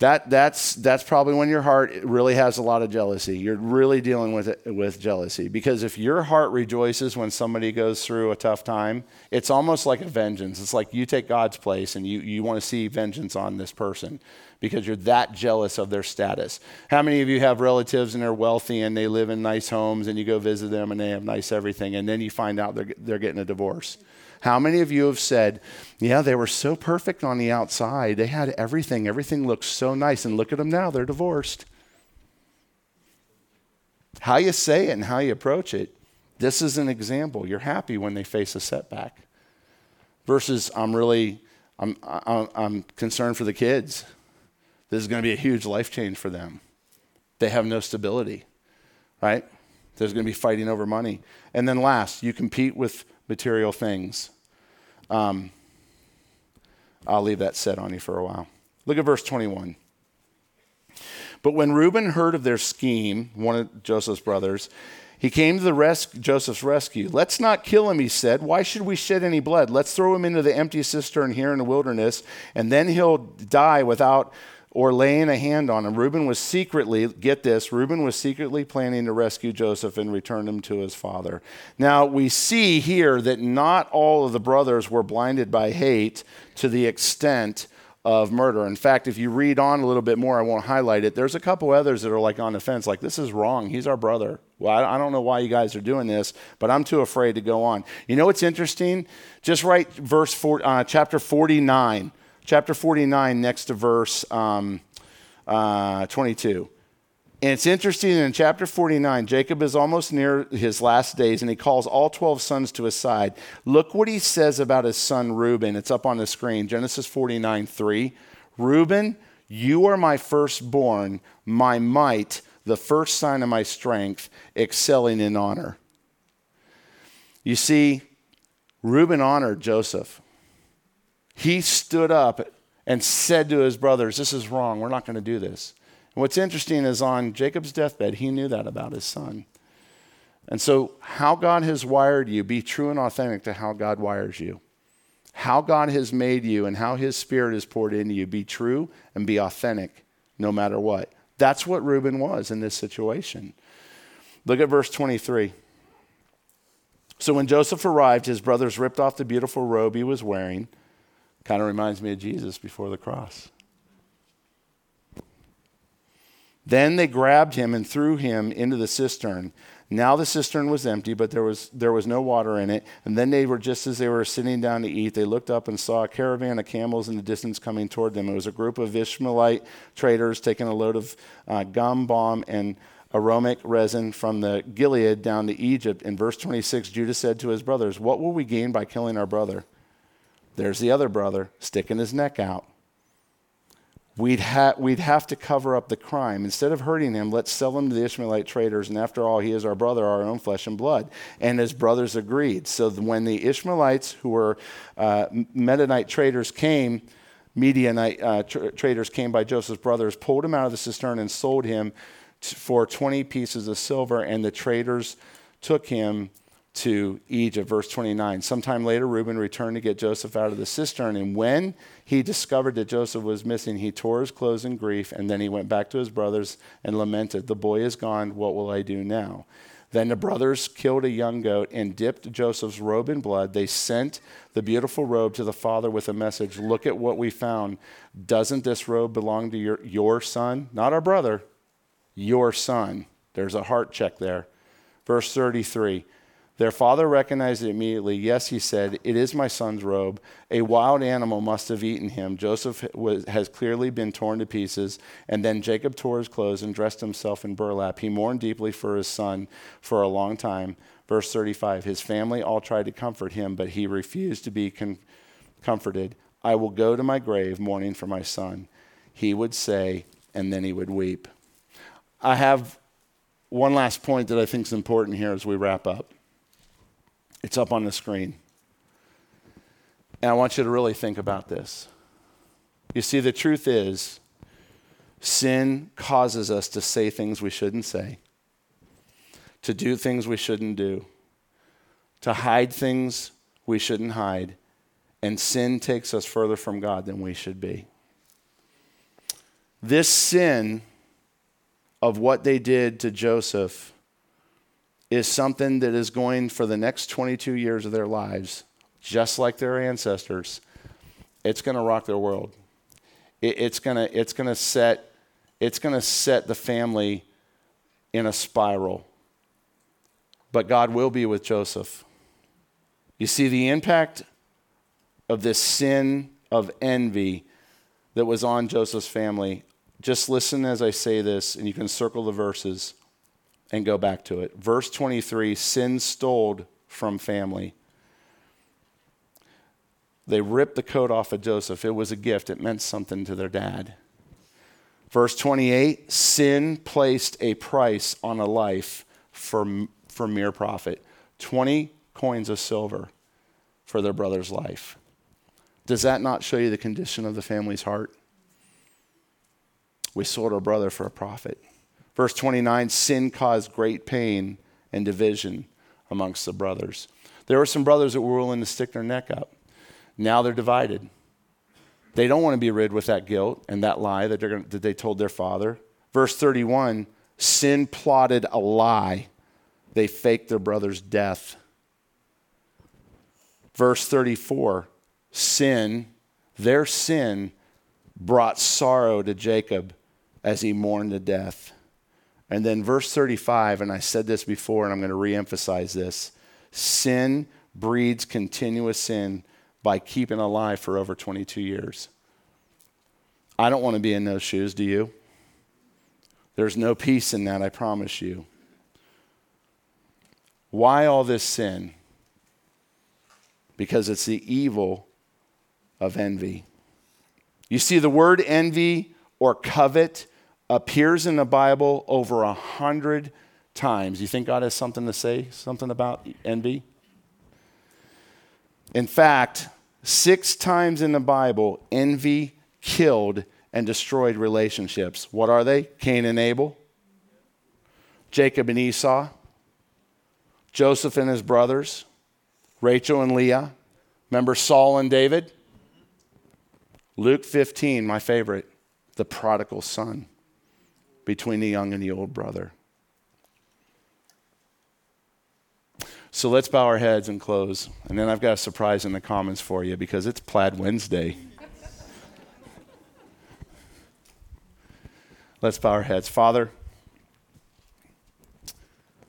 B: That, that's, that's probably when your heart really has a lot of jealousy. You're really dealing with, it, with jealousy. Because if your heart rejoices when somebody goes through a tough time, it's almost like a vengeance. It's like you take God's place and you, you want to see vengeance on this person because you're that jealous of their status. How many of you have relatives and they're wealthy and they live in nice homes and you go visit them and they have nice everything and then you find out they're, they're getting a divorce? How many of you have said, Yeah, they were so perfect on the outside. They had everything. Everything looks so nice. And look at them now, they're divorced. How you say it and how you approach it, this is an example. You're happy when they face a setback. Versus, I'm really, I'm, I'm, I'm concerned for the kids. This is going to be a huge life change for them. They have no stability, right? There's going to be fighting over money. And then last, you compete with material things. Um, I'll leave that set on you for a while. Look at verse 21. But when Reuben heard of their scheme, one of Joseph's brothers, he came to the res- Joseph's rescue. Let's not kill him, he said. Why should we shed any blood? Let's throw him into the empty cistern here in the wilderness, and then he'll die without or laying a hand on him. Reuben was secretly, get this, Reuben was secretly planning to rescue Joseph and return him to his father. Now, we see here that not all of the brothers were blinded by hate to the extent of murder. In fact, if you read on a little bit more, I won't highlight it. There's a couple others that are like on the fence, like, this is wrong. He's our brother. Well, I don't know why you guys are doing this, but I'm too afraid to go on. You know what's interesting? Just write verse four, uh, chapter 49 chapter 49, next to verse um, uh, 22. And it's interesting in chapter 49, Jacob is almost near his last days and he calls all 12 sons to his side. Look what he says about his son Reuben. It's up on the screen Genesis 49 3. Reuben, you are my firstborn, my might, the first sign of my strength, excelling in honor. You see, Reuben honored Joseph he stood up and said to his brothers, This is wrong. We're not going to do this. And what's interesting is on Jacob's deathbed, he knew that about his son. And so, how God has wired you, be true and authentic to how God wires you. How God has made you and how his spirit is poured into you, be true and be authentic no matter what. That's what Reuben was in this situation. Look at verse 23. So when Joseph arrived, his brothers ripped off the beautiful robe he was wearing Kind of reminds me of Jesus before the cross. Then they grabbed him and threw him into the cistern. Now the cistern was empty, but there was, there was no water in it. And then they were, just as they were sitting down to eat, they looked up and saw a caravan of camels in the distance coming toward them. It was a group of Ishmaelite traders taking a load of uh, gum, balm, and aromatic resin from the Gilead down to Egypt. In verse 26, Judah said to his brothers, What will we gain by killing our brother? There's the other brother sticking his neck out. we'd, ha- we'd have to cover up the crime. Instead of hurting him, let's sell him to the Ishmaelite traders. And after all, he is our brother, our own flesh and blood. And his brothers agreed. So when the Ishmaelites, who were uh, Midianite traders, came, Midianite uh, tra- traders came by Joseph's brothers, pulled him out of the cistern, and sold him t- for 20 pieces of silver. And the traders took him to Egypt. Verse 29. Sometime later, Reuben returned to get Joseph out of the cistern. And when he discovered that Joseph was missing, he tore his clothes in grief. And then he went back to his brothers and lamented, The boy is gone. What will I do now? Then the brothers killed a young goat and dipped Joseph's robe in blood. They sent the beautiful robe to the father with a message Look at what we found. Doesn't this robe belong to your, your son? Not our brother, your son. There's a heart check there. Verse 33 their father recognized it immediately. Yes, he said, It is my son's robe. A wild animal must have eaten him. Joseph was, has clearly been torn to pieces. And then Jacob tore his clothes and dressed himself in burlap. He mourned deeply for his son for a long time. Verse 35 His family all tried to comfort him, but he refused to be con- comforted. I will go to my grave mourning for my son. He would say, and then he would weep. I have one last point that I think is important here as we wrap up. It's up on the screen. And I want you to really think about this. You see, the truth is, sin causes us to say things we shouldn't say, to do things we shouldn't do, to hide things we shouldn't hide, and sin takes us further from God than we should be. This sin of what they did to Joseph is something that is going for the next 22 years of their lives, just like their ancestors. It's going to rock their world. It, it's going to it's going to set it's going to set the family in a spiral. But God will be with Joseph. You see the impact of this sin of envy that was on Joseph's family. Just listen as I say this, and you can circle the verses and go back to it. Verse 23 sin stole from family. They ripped the coat off of Joseph. It was a gift, it meant something to their dad. Verse 28 sin placed a price on a life for, for mere profit 20 coins of silver for their brother's life. Does that not show you the condition of the family's heart? We sold our brother for a profit. Verse 29 sin caused great pain and division amongst the brothers. There were some brothers that were willing to stick their neck up. Now they're divided. They don't want to be rid with that guilt and that lie that, gonna, that they told their father. Verse 31 sin plotted a lie, they faked their brother's death. Verse 34 sin, their sin, brought sorrow to Jacob as he mourned the death. And then verse 35, and I said this before, and I'm going to reemphasize this sin breeds continuous sin by keeping alive for over 22 years. I don't want to be in those shoes, do you? There's no peace in that, I promise you. Why all this sin? Because it's the evil of envy. You see, the word envy or covet appears in the Bible over a hundred times. You think God has something to say, something about envy? In fact, six times in the Bible, envy killed and destroyed relationships. What are they? Cain and Abel, Jacob and Esau, Joseph and his brothers, Rachel and Leah. Remember Saul and David? Luke 15, my favorite, the prodigal son between the young and the old brother. So let's bow our heads and close. And then I've got a surprise in the comments for you because it's Plaid Wednesday. let's bow our heads. Father,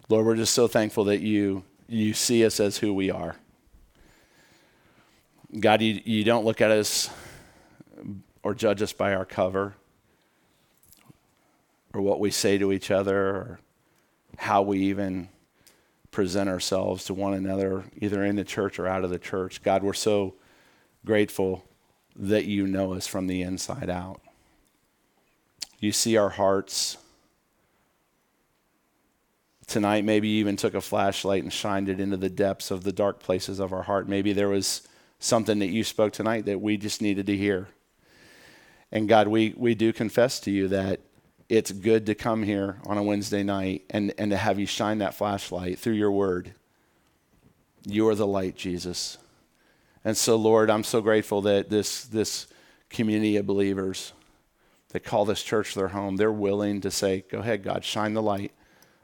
B: Lord, we're just so thankful that you, you see us as who we are. God, you, you don't look at us or judge us by our cover or what we say to each other or how we even present ourselves to one another, either in the church or out of the church. God, we're so grateful that you know us from the inside out. You see our hearts. Tonight, maybe you even took a flashlight and shined it into the depths of the dark places of our heart. Maybe there was something that you spoke tonight that we just needed to hear. And God, we, we do confess to you that it's good to come here on a Wednesday night and, and to have you shine that flashlight through your word. You are the light, Jesus. And so, Lord, I'm so grateful that this, this community of believers that call this church their home, they're willing to say, Go ahead, God, shine the light.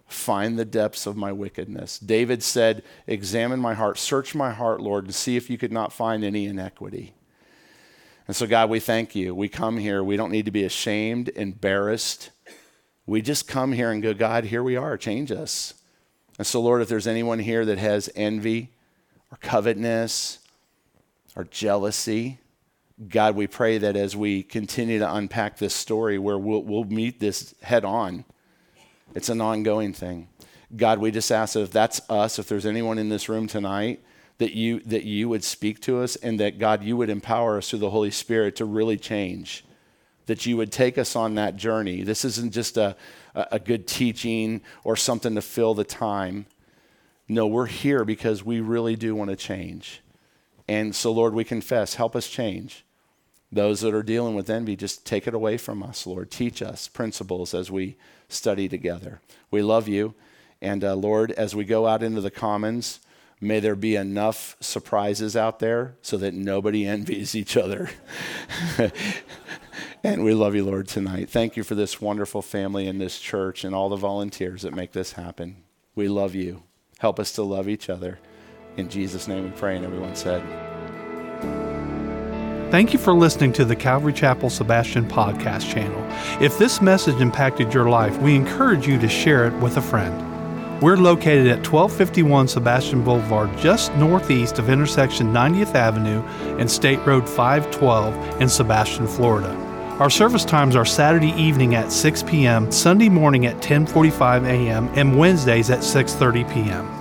B: Find the depths of my wickedness. David said, Examine my heart, search my heart, Lord, and see if you could not find any inequity. And so, God, we thank you. We come here. We don't need to be ashamed, embarrassed. We just come here and go, God, here we are. Change us. And so, Lord, if there's anyone here that has envy or covetousness or jealousy, God, we pray that as we continue to unpack this story where we'll, we'll meet this head on, it's an ongoing thing. God, we just ask that if that's us, if there's anyone in this room tonight, that you, that you would speak to us and that, God, you would empower us through the Holy Spirit to really change that you would take us on that journey. This isn't just a, a good teaching or something to fill the time. No, we're here because we really do want to change. And so, Lord, we confess, help us change. Those that are dealing with envy, just take it away from us, Lord. Teach us principles as we study together. We love you. And uh, Lord, as we go out into the commons, may there be enough surprises out there so that nobody envies each other. And we love you, Lord, tonight. Thank you for this wonderful family and this church and all the volunteers that make this happen. We love you. Help us to love each other. In Jesus' name we pray. And everyone said,
A: Thank you for listening to the Calvary Chapel Sebastian podcast channel. If this message impacted your life, we encourage you to share it with a friend. We're located at 1251 Sebastian Boulevard, just northeast of intersection 90th Avenue and State Road 512 in Sebastian, Florida. Our service times are Saturday evening at 6 p.m., Sunday morning at 10:45 a.m., and Wednesdays at 6:30 p.m.